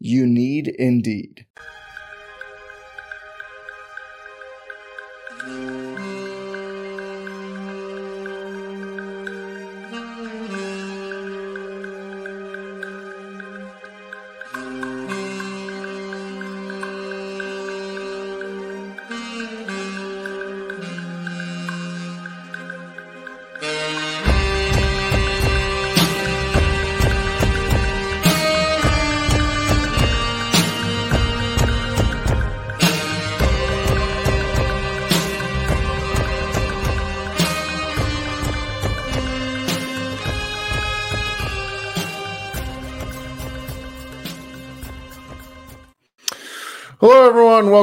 You need Indeed.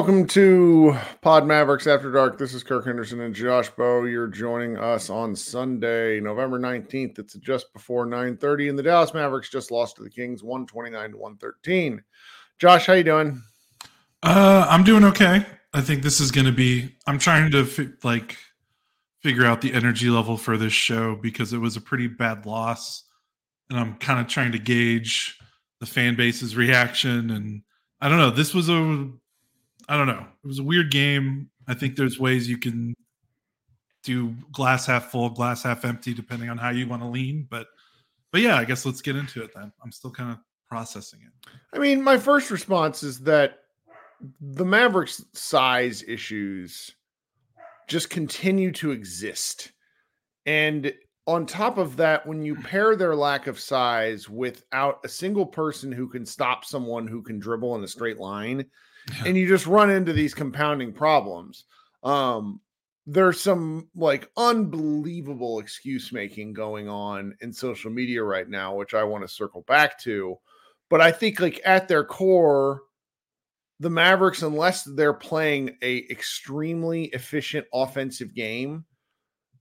Welcome to Pod Mavericks After Dark. This is Kirk Henderson and Josh Bowe. You're joining us on Sunday, November 19th. It's just before 9:30, and the Dallas Mavericks just lost to the Kings 129 to 113. Josh, how you doing? Uh, I'm doing okay. I think this is going to be. I'm trying to fi- like figure out the energy level for this show because it was a pretty bad loss, and I'm kind of trying to gauge the fan base's reaction. And I don't know. This was a. I don't know. It was a weird game. I think there's ways you can do glass half full, glass half empty, depending on how you want to lean. But, but yeah, I guess let's get into it then. I'm still kind of processing it. I mean, my first response is that the Mavericks' size issues just continue to exist. And on top of that, when you hmm. pair their lack of size without a single person who can stop someone who can dribble in a straight line, and you just run into these compounding problems. Um, there's some like unbelievable excuse making going on in social media right now, which I want to circle back to. But I think like at their core, the Mavericks, unless they're playing a extremely efficient offensive game,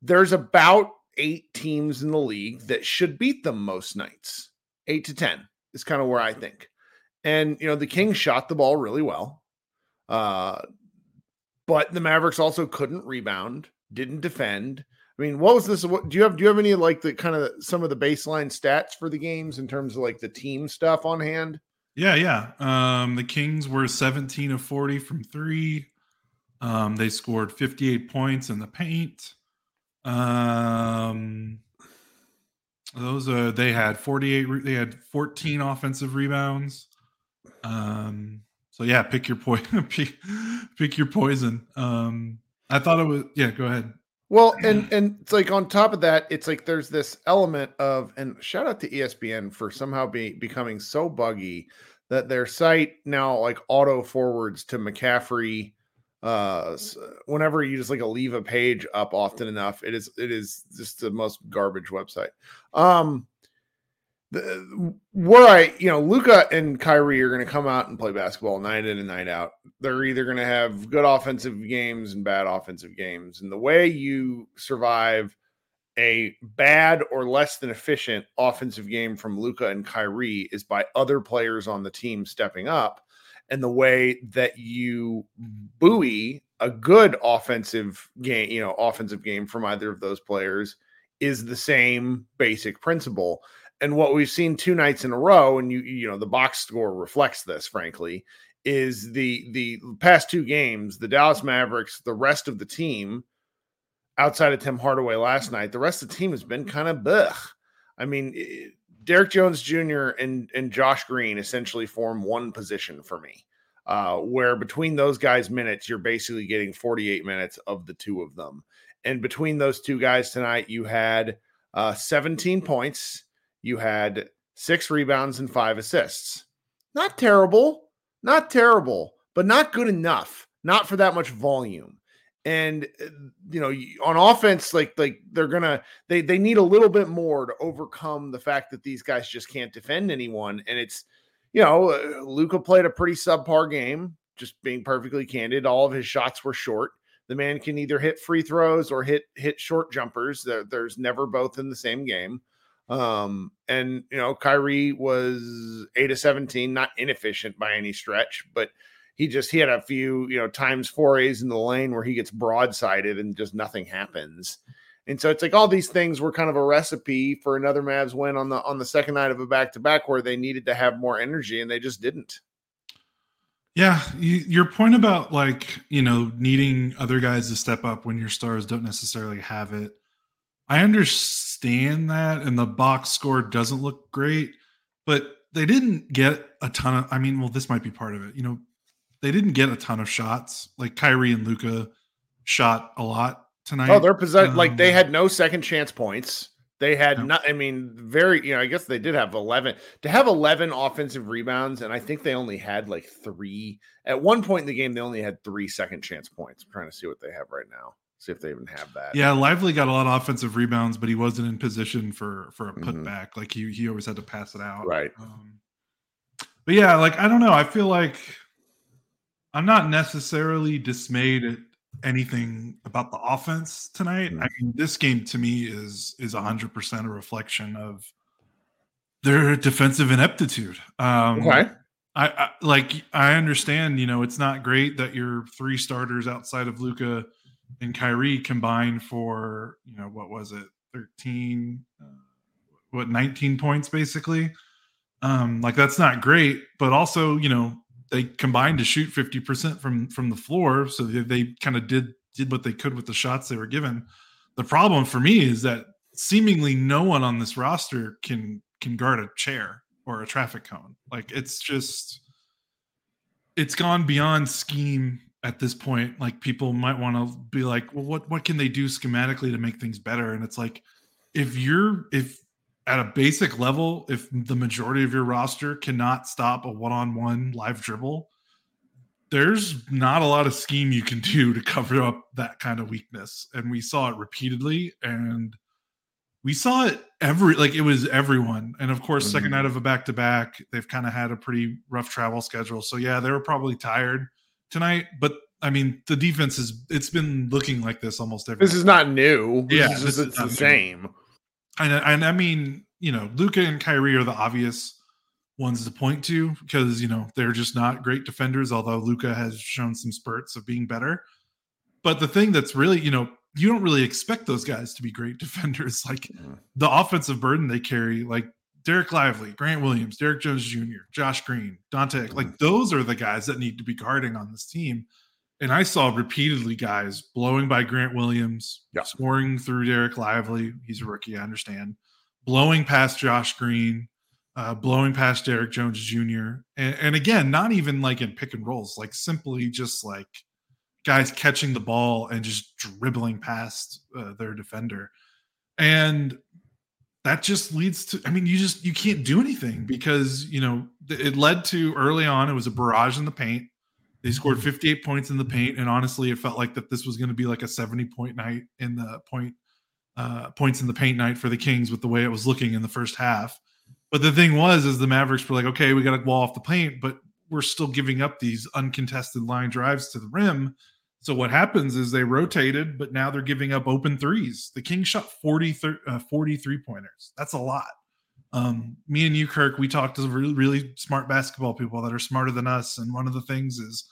there's about eight teams in the league that should beat them most nights. Eight to ten is kind of where I think. And you know, the Kings shot the ball really well. Uh, but the Mavericks also couldn't rebound, didn't defend. I mean, what was this? What do you have? Do you have any like the kind of some of the baseline stats for the games in terms of like the team stuff on hand? Yeah, yeah. Um, the Kings were 17 of 40 from three. Um, they scored 58 points in the paint. Um, those are they had 48. They had 14 offensive rebounds. Um, so yeah, pick your poison. pick, pick your poison. Um, I thought it was yeah. Go ahead. Well, and and it's like on top of that, it's like there's this element of and shout out to ESPN for somehow be becoming so buggy that their site now like auto forwards to McCaffrey uh whenever you just like leave a page up often enough it is it is just the most garbage website um the, where I, you know, Luka and Kyrie are going to come out and play basketball night in and night out. They're either going to have good offensive games and bad offensive games. And the way you survive a bad or less than efficient offensive game from Luka and Kyrie is by other players on the team stepping up. And the way that you buoy a good offensive game, you know, offensive game from either of those players is the same basic principle and what we've seen two nights in a row and you you know the box score reflects this frankly is the the past two games the Dallas Mavericks the rest of the team outside of Tim Hardaway last night the rest of the team has been kind of blech. I mean Derrick Jones Jr. and and Josh Green essentially form one position for me uh, where between those guys' minutes, you're basically getting 48 minutes of the two of them. And between those two guys tonight, you had uh, 17 points, you had six rebounds, and five assists. Not terrible, not terrible, but not good enough. Not for that much volume. And uh, you know on offense like like they're gonna they they need a little bit more to overcome the fact that these guys just can't defend anyone. And it's you know Luka played a pretty subpar game just being perfectly candid. All of his shots were short. The man can either hit free throws or hit hit short jumpers. There, there's never both in the same game um and you know Kyrie was 8 to 17 not inefficient by any stretch but he just he had a few you know times forays in the lane where he gets broadsided and just nothing happens. And so it's like all these things were kind of a recipe for another Mavs win on the on the second night of a back to back where they needed to have more energy and they just didn't. Yeah, you, your point about like you know needing other guys to step up when your stars don't necessarily have it. I understand that, and the box score doesn't look great, but they didn't get a ton of. I mean, well, this might be part of it. You know, they didn't get a ton of shots. Like Kyrie and Luka shot a lot tonight. Oh, they're possessed. Um, like they um, had no second chance points. They had no. not. I mean, very. You know, I guess they did have eleven. To have eleven offensive rebounds, and I think they only had like three at one point in the game. They only had three second chance points. I'm trying to see what they have right now. See if they even have that. Yeah, Lively got a lot of offensive rebounds, but he wasn't in position for for a putback. Mm-hmm. Like he he always had to pass it out. Right. Um, but yeah, like I don't know. I feel like I'm not necessarily dismayed at anything about the offense tonight. Mm-hmm. I mean, this game to me is is 100% a reflection of their defensive ineptitude. Um, okay. I, I, like I understand, you know, it's not great that your three starters outside of Luka and Kyrie combined for, you know, what was it? 13 uh, what 19 points basically. Um like that's not great, but also, you know, they combined to shoot 50% from from the floor so they, they kind of did did what they could with the shots they were given the problem for me is that seemingly no one on this roster can can guard a chair or a traffic cone like it's just it's gone beyond scheme at this point like people might want to be like well what what can they do schematically to make things better and it's like if you're if at a basic level, if the majority of your roster cannot stop a one-on-one live dribble, there's not a lot of scheme you can do to cover up that kind of weakness. And we saw it repeatedly and we saw it every like it was everyone. And of course, mm-hmm. second night of a back-to-back, they've kind of had a pretty rough travel schedule. So yeah, they were probably tired tonight, but I mean, the defense is it's been looking like this almost every This is not new. Yeah, this is, it's the new. same. And, and I mean, you know, Luka and Kyrie are the obvious ones to point to because you know they're just not great defenders. Although Luka has shown some spurts of being better, but the thing that's really you know you don't really expect those guys to be great defenders. Like mm-hmm. the offensive burden they carry, like Dereck Lively, Grant Williams, Derrick Jones Jr., Josh Green, Dante, like those are the guys that need to be guarding on this team. And I saw repeatedly guys blowing by Grant Williams, yeah. scoring through Dereck Lively. He's a rookie, I understand blowing past Josh Green, uh, blowing past Derrick Jones Jr. And, and, again, not even like in pick and rolls, like simply just like guys catching the ball and just dribbling past uh, their defender. And that just leads to, I mean, you just, you can't do anything because, you know, it led to early on, it was a barrage in the paint. They scored 58 points in the paint. And honestly, it felt like that this was going to be like a 70 point night in the point uh, points in the paint night for the Kings with the way it was looking in the first half. But the thing was, is the Mavericks were like, okay, we got to wall off the paint, but we're still giving up these uncontested line drives to the rim. So what happens is they rotated, but now they're giving up open threes. The Kings shot 40, uh, 43 pointers. That's a lot. Um, me and you, Kirk, we talked to really, really smart basketball people that are smarter than us. And one of the things is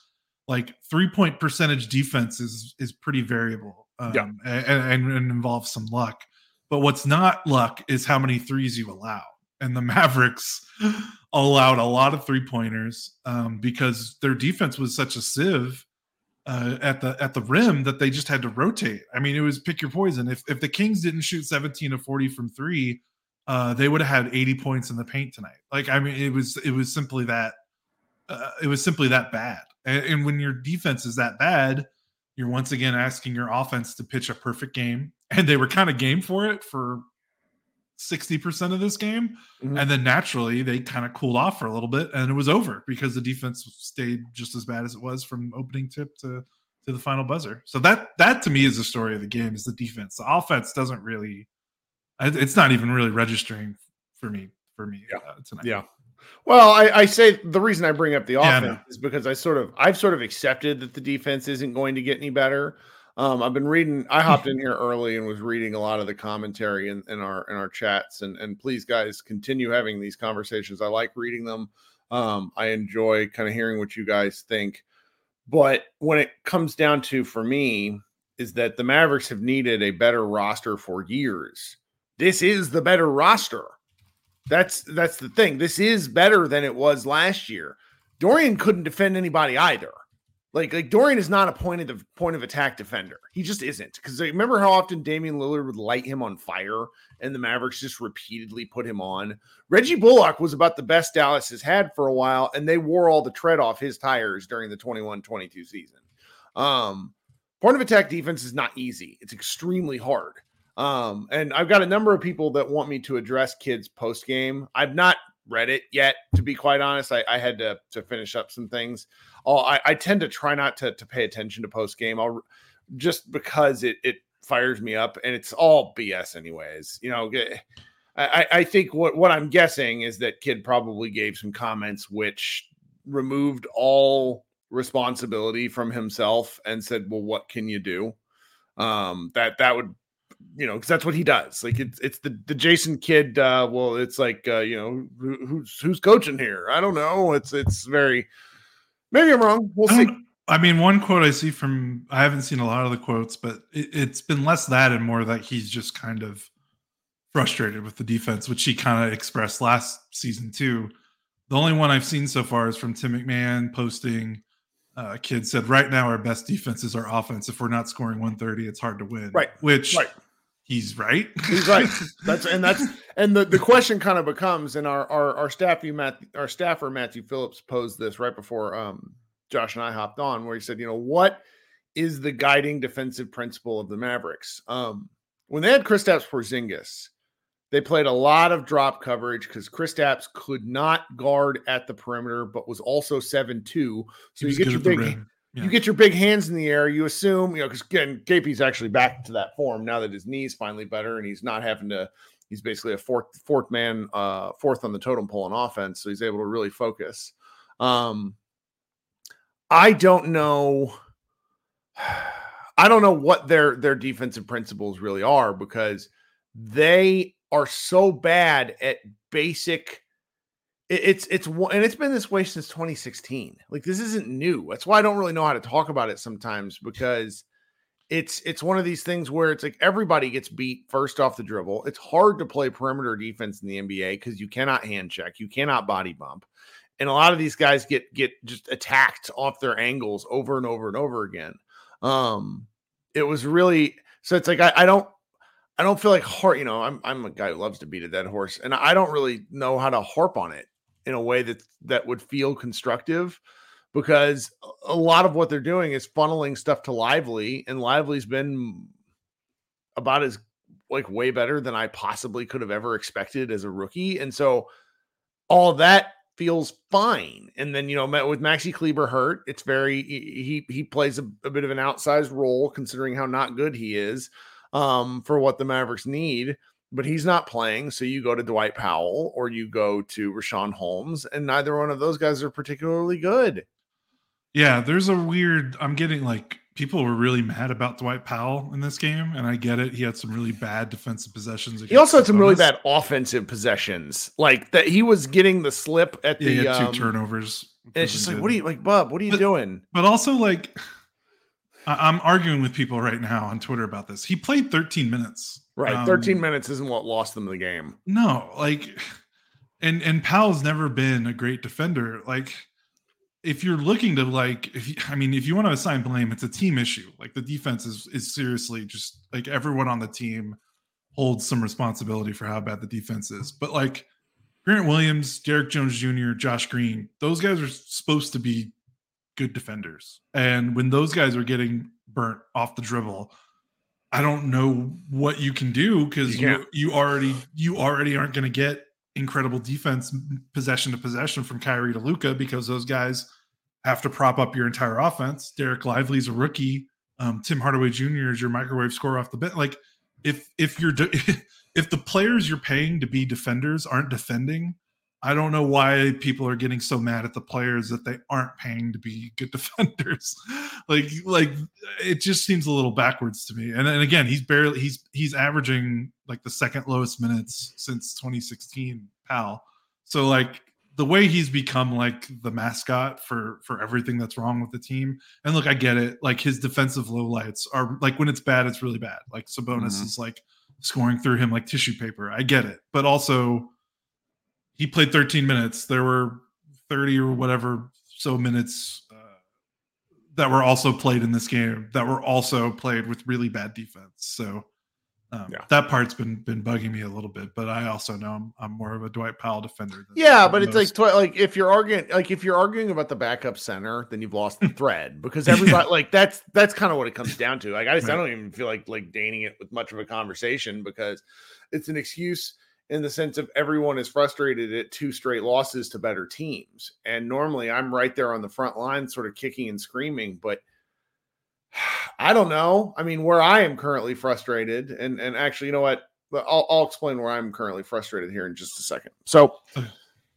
like three point percentage defense is is pretty variable um, yeah. and, and, involves some luck. But what's not luck is how many threes you allow. And the Mavericks allowed a lot of three pointers um, because their defense was such a sieve uh, at the at the rim that they just had to rotate. I mean, it was pick your poison. If if the Kings didn't shoot 17 of 40 from three, uh, they would have had 80 points in the paint tonight. Like, I mean, it was it was simply that uh, it was simply that bad. And, and when your defense is that bad, you're once again asking your offense to pitch a perfect game. And they were kind of game for it for 60% of this game. Mm-hmm. And then naturally they kind of cooled off for a little bit and it was over because the defense stayed just as bad as it was from opening tip to to the final buzzer. So that that to me is the story of the game is the defense. The offense doesn't really it's not even really registering for me for me yeah. Uh, tonight. Yeah. Well, I, I, say the reason I bring up the offense yeah, is because I sort of I've sort of accepted that the defense isn't going to get any better. Um, I've been reading. I hopped in here early and was reading a lot of the commentary in, in our in our chats. And and please, guys, continue having these conversations. I like reading them. Um, I enjoy kind of hearing what you guys think. But when it comes down to for me, is that the Mavericks have needed a better roster for years. This is the better roster. That's that's the thing. This is better than it was last year. Dorian couldn't defend anybody either. Like like Dorian is not a point of the point of attack defender. He just isn't. Because remember how often Damian Lillard would light him on fire, and the Mavericks just repeatedly put him on. Reggie Bullock was about the best Dallas has had for a while, and they wore all the tread off his tires during the 21-22 season. Um, point of attack defense is not easy. It's extremely hard. Um, and I've got a number of people that want me to address Kidd's post game. I've not read it yet, to be quite honest. I, I had to to finish up some things. I, I tend to try not to to pay attention to post game. I'll just because it it fires me up, and it's all BS anyways. You know, I, I think what what I'm guessing is that Kidd probably gave some comments which removed all responsibility from himself and said, "Well, what can you do?" Um, that that would you know, because that's what he does. Like it's it's the the Jason Kidd. Uh, well, it's like uh, you know who, who's who's coaching here. I don't know. It's it's very. Maybe I'm wrong. We'll see. I mean, one quote I see from I haven't seen a lot of the quotes, but it, it's been less that and more that he's just kind of frustrated with the defense, which he kind of expressed last season too. The only one I've seen so far is from Tim McMahon posting uh, Kidd said, right now our best defense is our offense. If we're not scoring 130, it's hard to win. Right. Which right. He's right. He's right. That's and that's and the, the question kind of becomes, and our our our staff, you Matt, our staffer Matthew Phillips posed this right before um, Josh and I hopped on, where he said, you know, what is the guiding defensive principle of the Mavericks? Um, when they had Kristaps Porzingis, they played a lot of drop coverage because Kristaps could not guard at the perimeter, but was also seven two. So you get your big yeah. you get your big hands in the air. You assume you know because again, KP's actually back to that form now that his knee's finally better and he's not having to. He's basically a fourth fourth man, uh, fourth on the totem pole on offense, so he's able to really focus. Um, I don't know. I don't know what their their defensive principles really are because they are so bad at basic it's it's and it's been this way since 2016 like this isn't new. That's why i don't really know how to talk about it sometimes because it's it's one of these things where it's like everybody gets beat first off the dribble. It's hard to play perimeter defense in the nba because you cannot hand check you cannot body bump and a lot of these guys get get just attacked off their angles over and over and over again. Um it was really so it's like I, I don't I don't feel like harp. You know, I'm I'm a guy who loves to beat a dead horse, and I don't really know how to harp on it in a way that that would feel constructive, because a lot of what they're doing is funneling stuff to Lively, and Lively's been about as like way better than I possibly could have ever expected as a rookie, and so all that feels fine. And then you know, with Maxi Kleber hurt, it's very he he plays a, a bit of an outsized role considering how not good he is um, for what the Mavericks need, but he's not playing. So you go to Dwight Powell or you go to Richaun Holmes, and neither one of those guys are particularly good. Yeah, there's a weird. I'm getting like people were really mad about Dwight Powell in this game, and I get it. He had some really bad defensive possessions. He also had some really bad offensive possessions, like that. He was getting the slip at the yeah, two um, turnovers. And it's just like, what are you like, Bub? What are you but, doing? But also, like, I'm arguing with people right now on Twitter about this. He played 13 minutes. Right. Um, 13 minutes isn't what lost them the game. No, like and and Powell's never been a great defender. Like if you're looking to like if you, I mean if you want to assign blame, it's a team issue. Like the defense is is seriously just like everyone on the team holds some responsibility for how bad the defense is. But like Grant Williams, Derrick Jones Jr., Josh Green, those guys are supposed to be good defenders. And when those guys are getting burnt off the dribble, I don't know what you can do because you, you, already you already aren't going to get incredible defense possession to possession from Kyrie to Luka because those guys have to prop up your entire offense. Dereck Lively's a rookie. Um, Tim Hardaway Jr. is your microwave scorer off the bench. Like if if you're de- if the players you're paying to be defenders aren't defending, I don't know why people are getting so mad at the players that they aren't paying to be good defenders. like, like it just seems a little backwards to me. And, and again, he's barely he's he's averaging like the second lowest minutes since 2016, pal. So like the way he's become like the mascot for for everything that's wrong with the team. And look, I get it. Like his defensive lowlights are like when it's bad, it's really bad. Like Sabonis mm-hmm. is like scoring through him like tissue paper. I get it, but also he played 13 minutes. There were 30 or whatever so minutes uh, that were also played in this game that were also played with really bad defense. So um, yeah. that part's been been bugging me a little bit, but I also know I'm, I'm more of a Dwight Powell defender. yeah, but most. it's like like if you're arguing like if you're arguing about the backup center, then you've lost the thread because everybody yeah. like that's that's kind of what it comes down to. Like I just right. I don't even feel like like dating it with much of a conversation because it's an excuse in the sense of everyone is frustrated at two straight losses to better teams. And normally I'm right there on the front line, sort of kicking and screaming, but I don't know. I mean, where I am currently frustrated, and and actually, you know what? I'll, I'll explain where I'm currently frustrated here in just a second. So,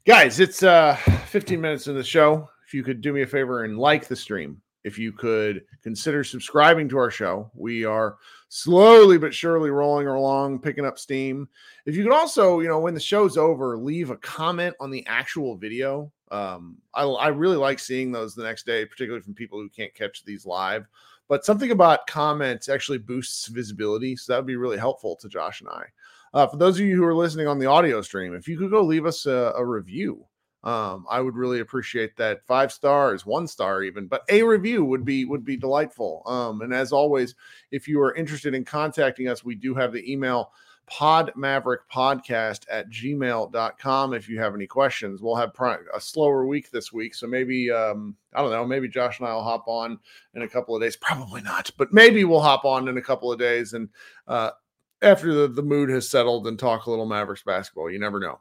guys, it's uh 15 minutes in the show. If you could do me a favor and like the stream, if you could consider subscribing to our show, we are slowly but surely rolling along, picking up steam. If you could also, you know, when the show's over, leave a comment on the actual video. Um, I, I really like seeing those the next day, particularly from people who can't catch these live. But something about comments actually boosts visibility, so that would be really helpful to Josh and I. Uh, for those of you who are listening on the audio stream, if you could go leave us a, a review, um, I would really appreciate that. Five stars, one star even, but a review would be would be delightful. Um, and as always, if you are interested in contacting us, we do have the email pod maverick podcast at gmail.com if you have any questions we'll have a slower week this week so maybe um, i don't know maybe josh and i will hop on in a couple of days probably not but maybe we'll hop on in a couple of days and uh, after the, the mood has settled and talk a little mavericks basketball you never know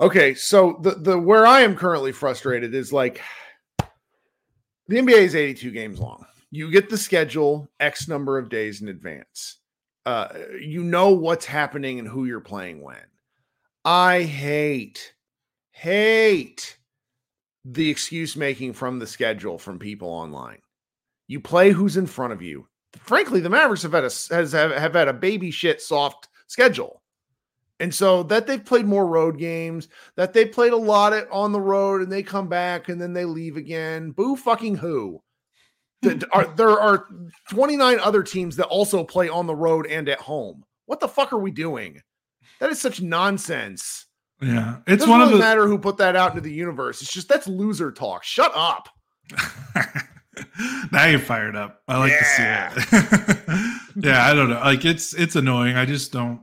Okay, so the the where I am currently frustrated is like the NBA is 82 games long. You get the schedule X number of days in advance. Uh, you know what's happening and who you're playing when. I hate, hate the excuse making from the schedule from people online. You play who's in front of you. Frankly, the Mavericks have had a has have, have had a baby shit soft schedule. And so that they've played more road games, that they played a lot on the road and they come back and then they leave again. Boo fucking who? are, there are 29 other teams that also play on the road and at home. What the fuck are we doing? That is such nonsense. Yeah. It's it doesn't one really of the matter who put that out into the universe. It's just that's loser talk. Shut up. now you're fired up. I like yeah. to see it. yeah, I don't know. Like it's it's annoying. I just don't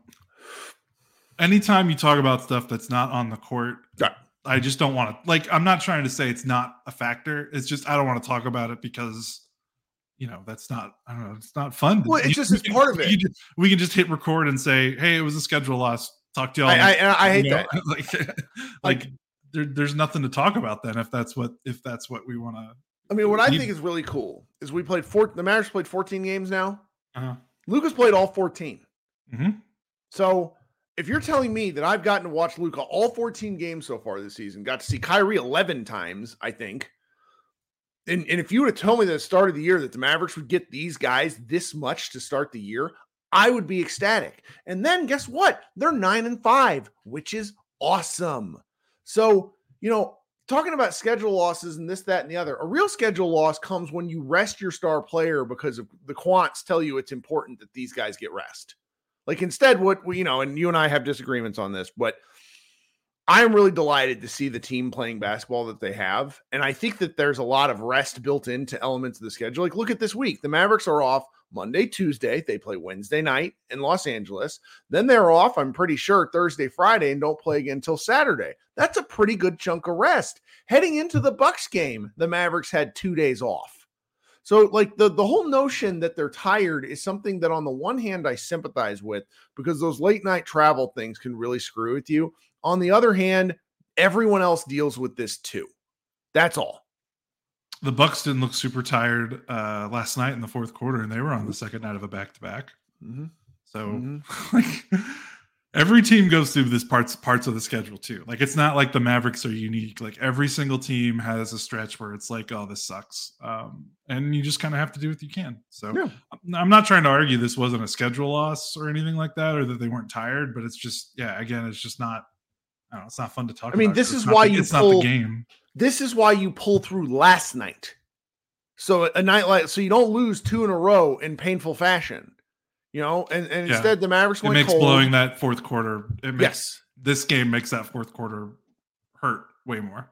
anytime you talk about stuff that's not on the court, yeah. I just don't want to. Like, I'm not trying to say it's not a factor. It's just I don't want to talk about it because you know that's not I don't know it's not fun. Well, it's just it's part of it. Just, we can just hit record and say, "Hey, it was a schedule loss." Talk to y'all. I, I, I hate know? that. like, like there, there's nothing to talk about then if that's what if that's what we want to. I mean, what I think is really cool is we played four. The Mavericks played 14 games now. Uh, Luka's played all 14. mhm. So if you're telling me that I've gotten to watch Luka all 14 games so far this season, got to see Kyrie 11 times, I think. And, and if you would have told me that at the start of the year that the Mavericks would get these guys this much to start the year, I would be ecstatic. And then guess what? They're nine and five, which is awesome. So, you know, talking about schedule losses and this, that, and the other, a real schedule loss comes when you rest your star player because of the quants tell you it's important that these guys get rest. Like instead, what we, you know, and you and I have disagreements on this, but I am really delighted to see the team playing basketball that they have. And I think that there's a lot of rest built into elements of the schedule. Like, look at this week. The Mavericks are off Monday, Tuesday. They play Wednesday night in Los Angeles. Then they're off, I'm pretty sure, Thursday, Friday, and don't play again until Saturday. That's a pretty good chunk of rest. Heading into the Bucks game, the Mavericks had two days off. So, like the the whole notion that they're tired is something that, on the one hand, I sympathize with because those late night travel things can really screw with you. On the other hand, everyone else deals with this too. That's all. The Bucks didn't look super tired uh, last night in the fourth quarter, and they were on the second night of a back to back. So Mhm. like every team goes through this parts parts of the schedule too. Like it's not like the Mavericks are unique. Like every single team has a stretch where it's like, oh, this sucks. Um, and you just kind of have to do what you can. So Yeah. I'm- not trying to argue this wasn't a schedule loss or anything like that, or that they weren't tired, but it's just yeah, again, it's just not. I don't know, it's not fun to talk. I mean, about this is why the- you it's not pull- the game. This is why you pull through last night. So a night like so you don't lose two in a row in painful fashion. You know, and, and Yeah. instead the Mavericks It went makes cold. blowing that fourth quarter. It makes yes. this game makes that fourth quarter hurt way more,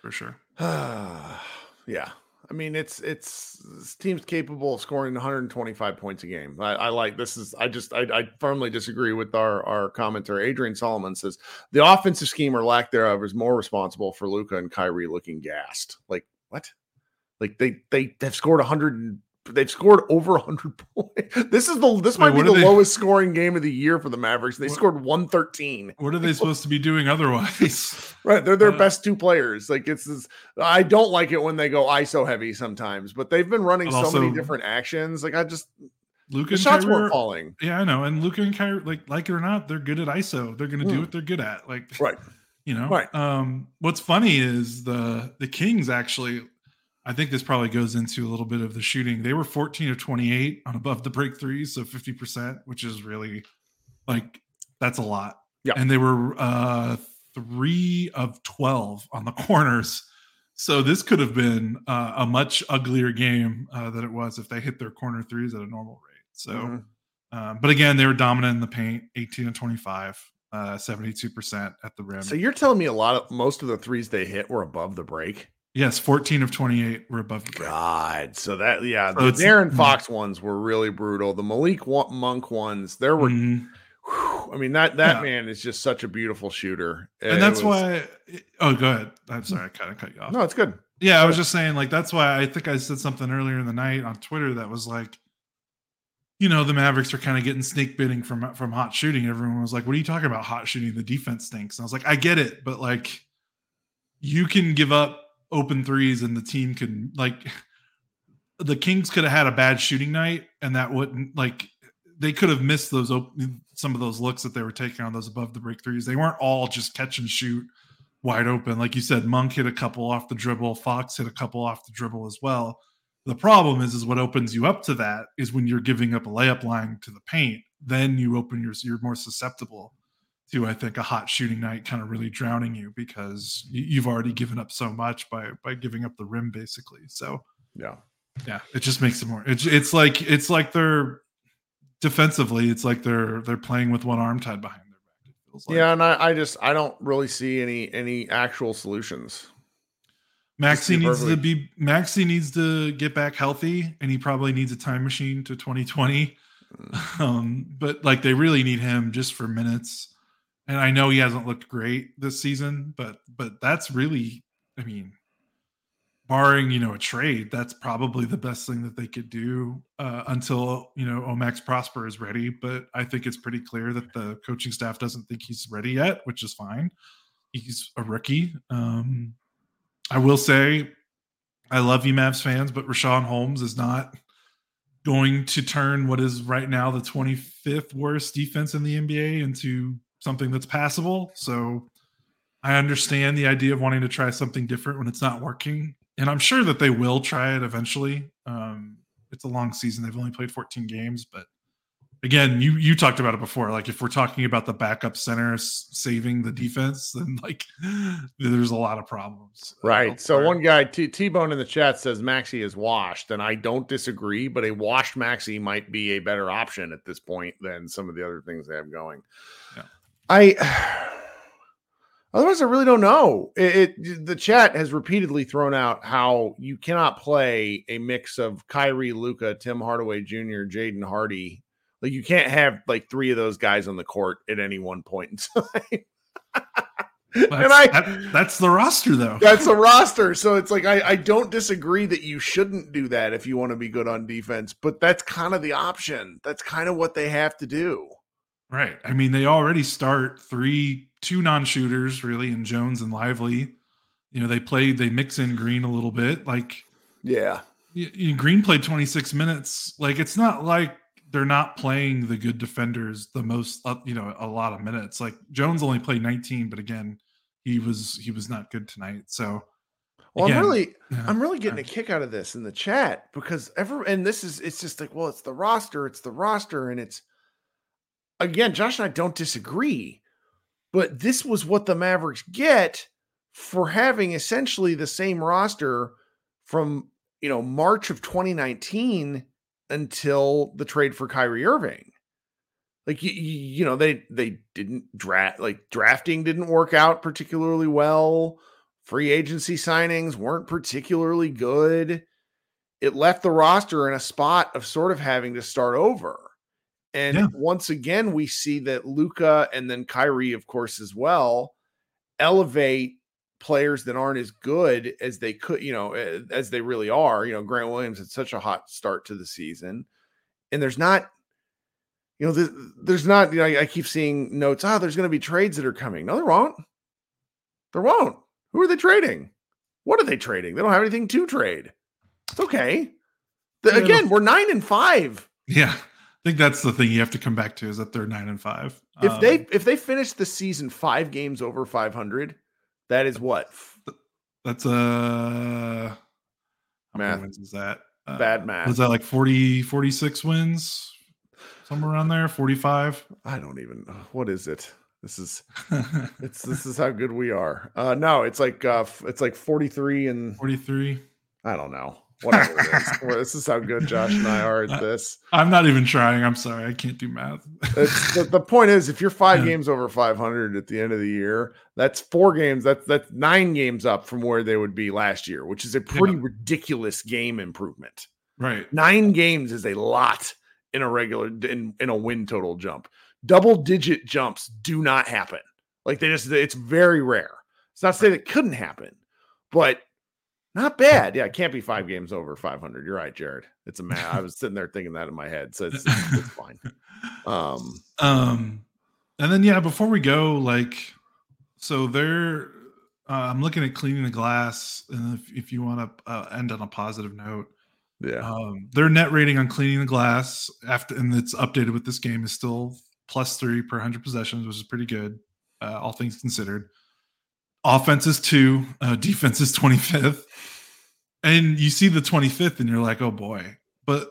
for sure. yeah. I mean, it's it's this team's capable of scoring 125 points a game. I, I like this is I just I, I firmly disagree with our our commenter. Adrian Solomon says the offensive scheme or lack thereof is more responsible for Luka and Kyrie looking gassed. Like what? Like they they have scored 100 and they've scored over 100 points. This is the this Wait, might be the they- lowest scoring game of the year for the Mavericks. They What- scored 113. What are they supposed to be doing otherwise? Right, they're their Uh, best two players. Like it's this, I don't like it when they go ISO heavy sometimes, but they've been running so many different actions. Like I just Luka and shots Kyrie weren't falling. Yeah, I know. And Luka and Kyrie, like like it or not, they're good at ISO. They're going to do Mm. what they're good at. Like Right. you know. Right. Um, what's funny is the the Kings actually. I think this probably goes into a little bit of the shooting. They were 14 of 28 on above the break threes, so 50%, which is really like that's a lot. Yeah. And they were uh three of 12 on the corners. So this could have been uh, a much uglier game uh, than it was if they hit their corner threes at a normal rate. So, Mhm. um, but again, they were dominant in the paint, 18 and 25, uh, 72% at the rim. So you're telling me a lot of most of the threes they hit were above the break? Yes, 14 of 28 were above the break. God, so that yeah, So the De'Aaron mm. Fox ones were really brutal. The Malik Monk ones, there were. Mhm. whew, I mean that that Yeah. man is just such a beautiful shooter, And It that's was- why. Oh, go ahead. I'm sorry, I kind of cut you off. No, it's good. Yeah, I was just saying, like, that's why I think I said something earlier in the night on Twitter that was like, you know, the Mavericks are kind of getting snake biting from from hot shooting. Everyone was like, "What are you talking about? Hot shooting? The defense stinks." And I was like, "I get it, but like, you can give up open threes, and the team can like, the Kings could have had a bad shooting night, and that wouldn't like." They could have missed those open, some of those looks that they were taking on those above the break threes. They weren't all just catch and shoot wide open. Like you said, Monk hit a couple off the dribble, Fox hit a couple off the dribble as well. The problem is, is what opens you up to that is when you're giving up a layup line to the paint. Then you open your, you're more susceptible to, I think, a hot shooting night kind of really drowning you because you- you've already given up so much by by giving up the rim, basically. So Yeah. yeah, it just makes it more. It's it's like it's like they're defensively, it's like they're they're playing with one arm tied behind their back. It feels like. Yeah, and I, I just I don't really see any any actual solutions. Maxi needs to be Maxi needs to get back healthy, and he probably needs a time machine to 2020. Mm. Um, but like they really need him just for minutes. And I know he hasn't looked great this season, but but that's really, I mean, barring you know a trade, that's probably the best thing that they could do uh, until you know O-Max Prosper is ready. But I think it's pretty clear that the coaching staff doesn't think he's ready yet, which is fine. he's a rookie. Um, I will say, I love you, Mavs fans, but Richaun Holmes is not going to turn what is right now the 25th worst defense in the NBA into something that's passable. So I understand the idea of wanting to try something different when it's not working. And I'm sure that they will try it eventually. Um, it's a long season. They've only played 14 games, but again, you you talked about it before. Like if we're talking about the backup center saving the defense, then like there's a lot of problems. Right. So one guy T Bone in the chat says Maxi is washed, and I don't disagree. But a washed Maxi might be a better option at this point than some of the other things they have going. I. Otherwise, I really don't know. It, it, the chat has repeatedly thrown out how you cannot play a mix of Kyrie, Luka, Tim Hardaway Jr., Jaden Hardy like you can't have like three of those guys on the court at any one point in time. and I, that, that's the roster though. That's the roster. So it's like I, I don't disagree that you shouldn't do that if you want to be good on defense, but that's kind of the option. That's kind of what they have to do. Right. I mean, they already start three, two non-shooters really in Jones and Lively. You know, they play, they mix in Green a little bit. Like, yeah, you, you, Green played 26 minutes. Like, it's not like they're not playing the good defenders the most uh, you know a lot of minutes like jones only played 19 but again he was he was not good tonight so well again, i'm really yeah, i'm really getting a kick out of this in the chat because ever and this is it's just like well it's the roster it's the roster and it's again josh and i don't disagree but this was what the mavericks get for having essentially the same roster from you know march of 2019 until the trade for Kyrie Irving. Like you, you know, they they didn't draft like drafting didn't work out particularly well. Free agency signings weren't particularly good. It left the roster in a spot of sort of having to start over. And yeah. once again, we see that Luka and then Kyrie, of course, as well, elevate players that aren't as good as they could, you know, eh, as they really are. You know, Grant Williams had such a hot start to the season, and there's not, you know, there's not. You know, I keep seeing notes. Oh, there's going to be trades that are coming. No, there won't. There won't. Who are they trading? What are they trading? They don't have anything to trade. It's okay. The, again, we're nine and five. Yeah. I think that's the thing you have to come back to is that they're nine and five. If um, they if they finish the season five games over five hundred, that is what? That's a uh, math. wins is that? Uh, Bad math. Was that like 40, 46 wins? Somewhere around there, 45? I don't even what is it? This is it's this is how good we are. Uh no, it's like uh it's like 43 and 43. I don't know. Whatever it is. this is how good Josh and I are at this. I'm not even trying. I'm sorry. I can't do math. the, the, point is, if you're five games over 500 at the end of the year, that's four games. That's that's nine games up from where they would be last year, which is a pretty yeah. ridiculous game improvement. Right. Nine games is a lot in a regular in, in a win total jump. Double digit jumps do not happen. Like they just it's very rare. It's not to say that couldn't happen, but not bad. Yeah, it can't be five games over 500. You're right, Jared. It's a man. I was sitting there thinking that in my head, so it's, it's, fine. Um, um, and then yeah, before we go, like, so they're. Uh, I'm looking at cleaning the glass, and if, if you want to uh, end on a positive note, yeah, um, their net rating on cleaning the glass after and it's updated with this game is still plus three per hundred possessions, which is pretty good, uh, all things considered. Offense is two, uh, defense is 25th. And you see the 25th and you're like, oh boy. But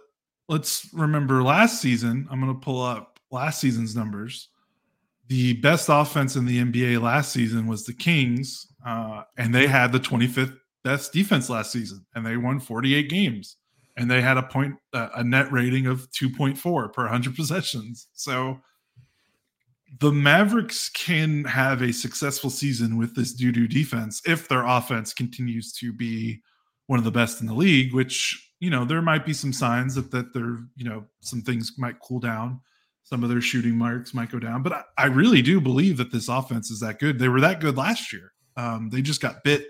let's remember last season, I'm going to pull up last season's numbers. The best offense in the NBA last season was the Kings, uh, and they had the 25th best defense last season, and they won 48 games, and they had a point, uh, a net rating of 2.4 per 100 possessions. So the Mavericks can have a successful season with this doo doo defense if their offense continues to be one of the best in the league, which, you know, there might be some signs that, that there, you know, some things might cool down. Some of their shooting marks might go down. But I, I really do believe that this offense is that good. They were that good last year. Um, they just got bit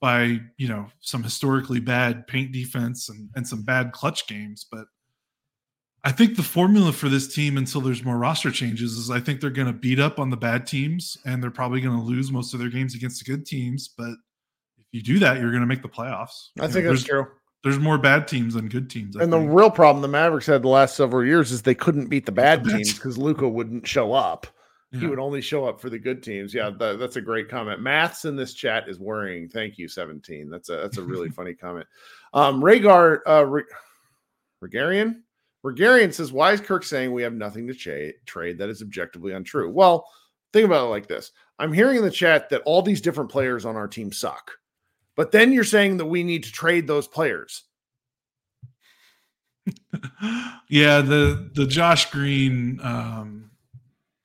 by, you know, some historically bad paint defense and, and some bad clutch games. But I think the formula for this team until there's more roster changes is I think they're going to beat up on the bad teams and they're probably going to lose most of their games against the good teams. But if you do that, you're going to make the playoffs. I you think know, that's true. There's more bad teams than good teams. I and think. the real problem the Mavericks had the last several years is they couldn't beat the bad teams because Luka wouldn't show up. Yeah. He would only show up for the good teams. Yeah, that, that's a great comment. Maths in this chat is worrying. Thank you, 17. That's a that's a really funny comment. Um, Rhaegar uh Regarian Regarian says, Why is Kirk saying we have nothing to cha- trade? That is objectively untrue. Well, think about it like this I'm hearing in the chat that all these different players on our team suck. But then you're saying that we need to trade those players. yeah, the the Josh Green um,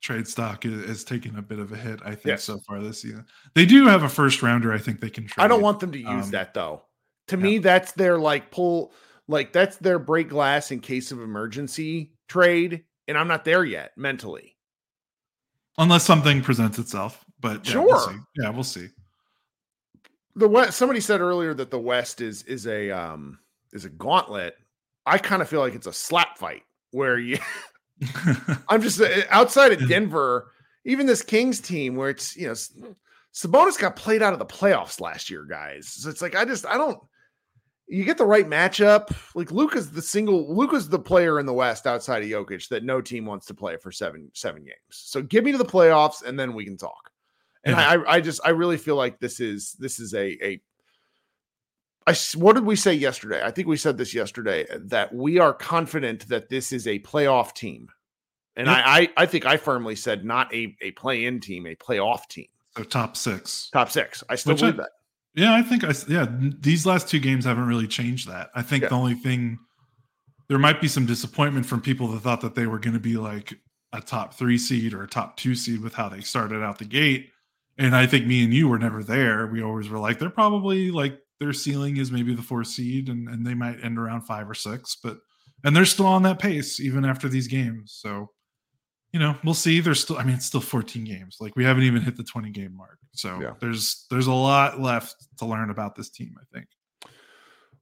trade stock is, is, taking a bit of a hit. I think yes. so far this season. They do have a first rounder. I think they can. Trade. I don't want them to use um, that though. To yeah. me, that's their like pull like that's their break glass in case of emergency trade, and I'm not there yet mentally. Unless something presents itself, but yeah, sure, we'll yeah, we'll see. The West. Somebody said earlier that the West is is a um is a gauntlet. I kind of feel like it's a slap fight where you. I'm just uh, outside of Denver. Even this Kings team, where it's you know, Sabonis got played out of the playoffs last year, guys. So it's like I just I don't you get the right matchup. Like Luka's the single Luka's the player in the West outside of Jokic that no team wants to play for seven seven games. So give me to the playoffs and then we can talk. And yeah. I I just I really feel like this is this is a a I what did we say yesterday? I think we said this yesterday that we are confident that this is a playoff team. And yep. I, I I think I firmly said not a a play in team, a playoff team. So top six. Top six. I still Which believe I, that. Yeah, I think I yeah, these last two games haven't really changed that. I think yeah. the only thing there might be some disappointment from people that thought that they were going to be like a top 3 seed or a top 2 seed with how they started out the gate. And I think me and you were never there. We always were like they're probably like their ceiling is maybe the 4 seed and and they might end around 5 or 6, but and they're still on that pace even after these games. So you know, we'll see. There's still, I mean, it's still 14 games. Like we haven't even hit the 20 game mark. So yeah. there's there's a lot left to learn about this team, I think.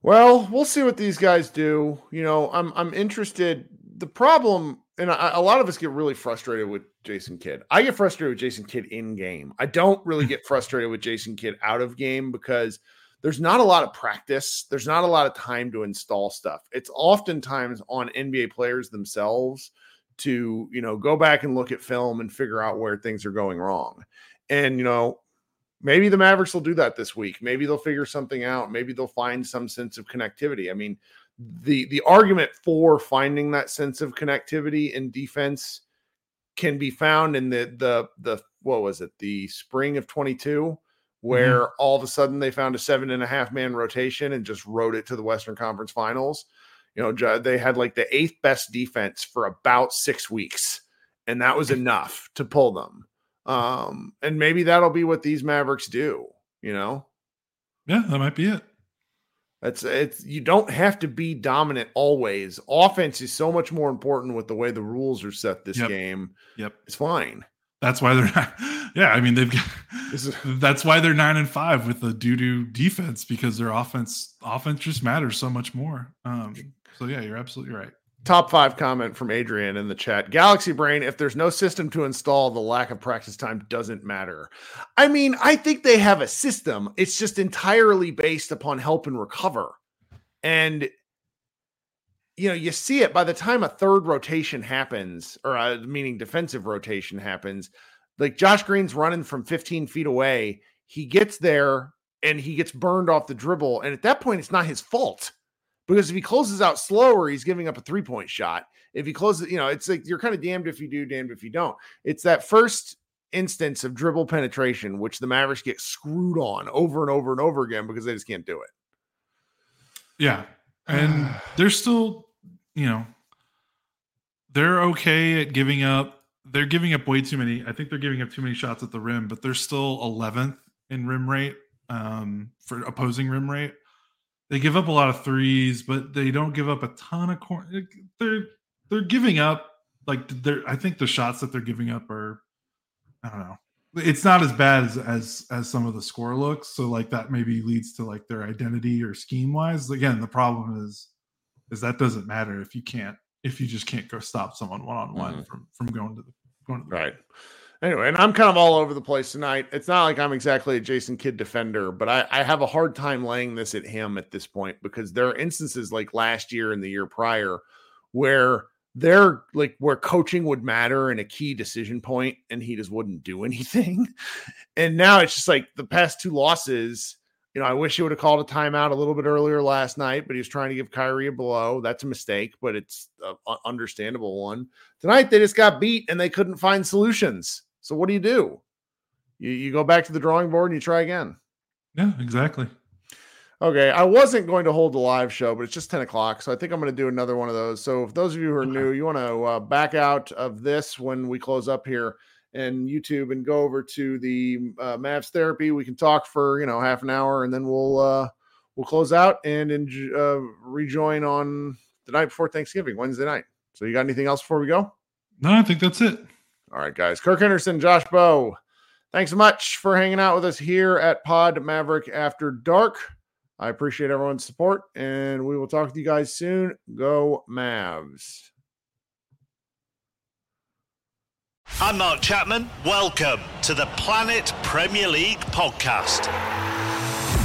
Well, we'll see what these guys do. You know, I'm I'm interested. The problem, and I, a lot of us get really frustrated with Jason Kidd. I get frustrated with Jason Kidd in game. I don't really get frustrated with Jason Kidd out of game because there's not a lot of practice. There's not a lot of time to install stuff. It's oftentimes on NBA players themselves to you know go back and look at film and figure out where things are going wrong. And you know maybe the mavericks will do that this week. Maybe they'll figure something out. Maybe they'll find some sense of connectivity. I mean the the argument for finding that sense of connectivity in defense can be found in the the the what was it? The spring of 22 mm-hmm. where mm-hmm. all of a sudden they found a seven and a half man rotation and just wrote it to the western conference finals you know, they had like the eighth best defense for about six weeks, and that was enough to pull them. Um, and maybe that'll be what these Mavericks do, you know? Yeah, that might be it. That's it's you don't have to be dominant always. Offense is so much more important with the way the rules are set this yep. game. Yep. It's fine. That's why they're not, yeah, I mean they've got that's why they're nine and five with the doo doo defense because their offense offense just matters so much more. Um so yeah, you're absolutely right. Top five comment from Adrian in the chat. Galaxy Brain, if there's no system to install, the lack of practice time doesn't matter. I mean, I think they have a system. It's just entirely based upon help and recover. And you know, you see it by the time a third rotation happens, or uh, meaning defensive rotation happens, like Josh Green's running from 15 feet away. He gets there and he gets burned off the dribble. And at that point, it's not his fault because if he closes out slower, he's giving up a three point shot. If he closes, you know, it's like you're kind of damned if you do, damned if you don't. It's that first instance of dribble penetration, which the Mavericks get screwed on over and over and over again because they just can't do it. Yeah. And they're still, you know, they're okay at giving up. They're giving up way too many. I think they're giving up too many shots at the rim, but they're still 11th in rim rate um, for opposing rim rate they give up a lot of threes, but they don't give up a ton of corner. They're they're giving up like they're. I think the shots that they're giving up are, I don't know. It's not as bad as as as some of the score looks. So like that maybe leads to like their identity or scheme wise. Again, the problem is is that doesn't matter if you can't if you just can't go stop someone one on one from from going to the going to the Right. Anyway, and I'm kind of all over the place tonight. It's not like I'm exactly a Jason Kidd defender, but I, I have a hard time laying this at him at this point because there are instances like last year and the year prior where they're like where coaching would matter and a key decision point and he just wouldn't do anything. And now it's just like the past two losses, you know, I wish he would have called a timeout a little bit earlier last night, but he was trying to give Kyrie a blow. That's a mistake, but it's an understandable one. Tonight they just got beat and they couldn't find solutions. So what do you do? You, you go back to the drawing board and you try again. Yeah, exactly. Okay, I wasn't going to hold the live show, but it's just 10 o'clock. So I think I'm going to do another one of those. So if those of you who are Okay. new, you want to uh, back out of this when we close up here and YouTube and go over to the uh, Mavs therapy. We can talk for, you know, half an hour and then we'll, uh, we'll close out and uh, rejoin on the night before Thanksgiving, Wednesday night. So you got anything else before we go? No, I think that's it. All right, guys. Kirk Henderson, Josh Bowe, thanks so much for hanging out with us here at Pod Maverick After Dark. I appreciate everyone's support, and we will talk to you guys soon. Go Mavs. I'm Mark Chapman. Welcome to the Planet Premier League podcast.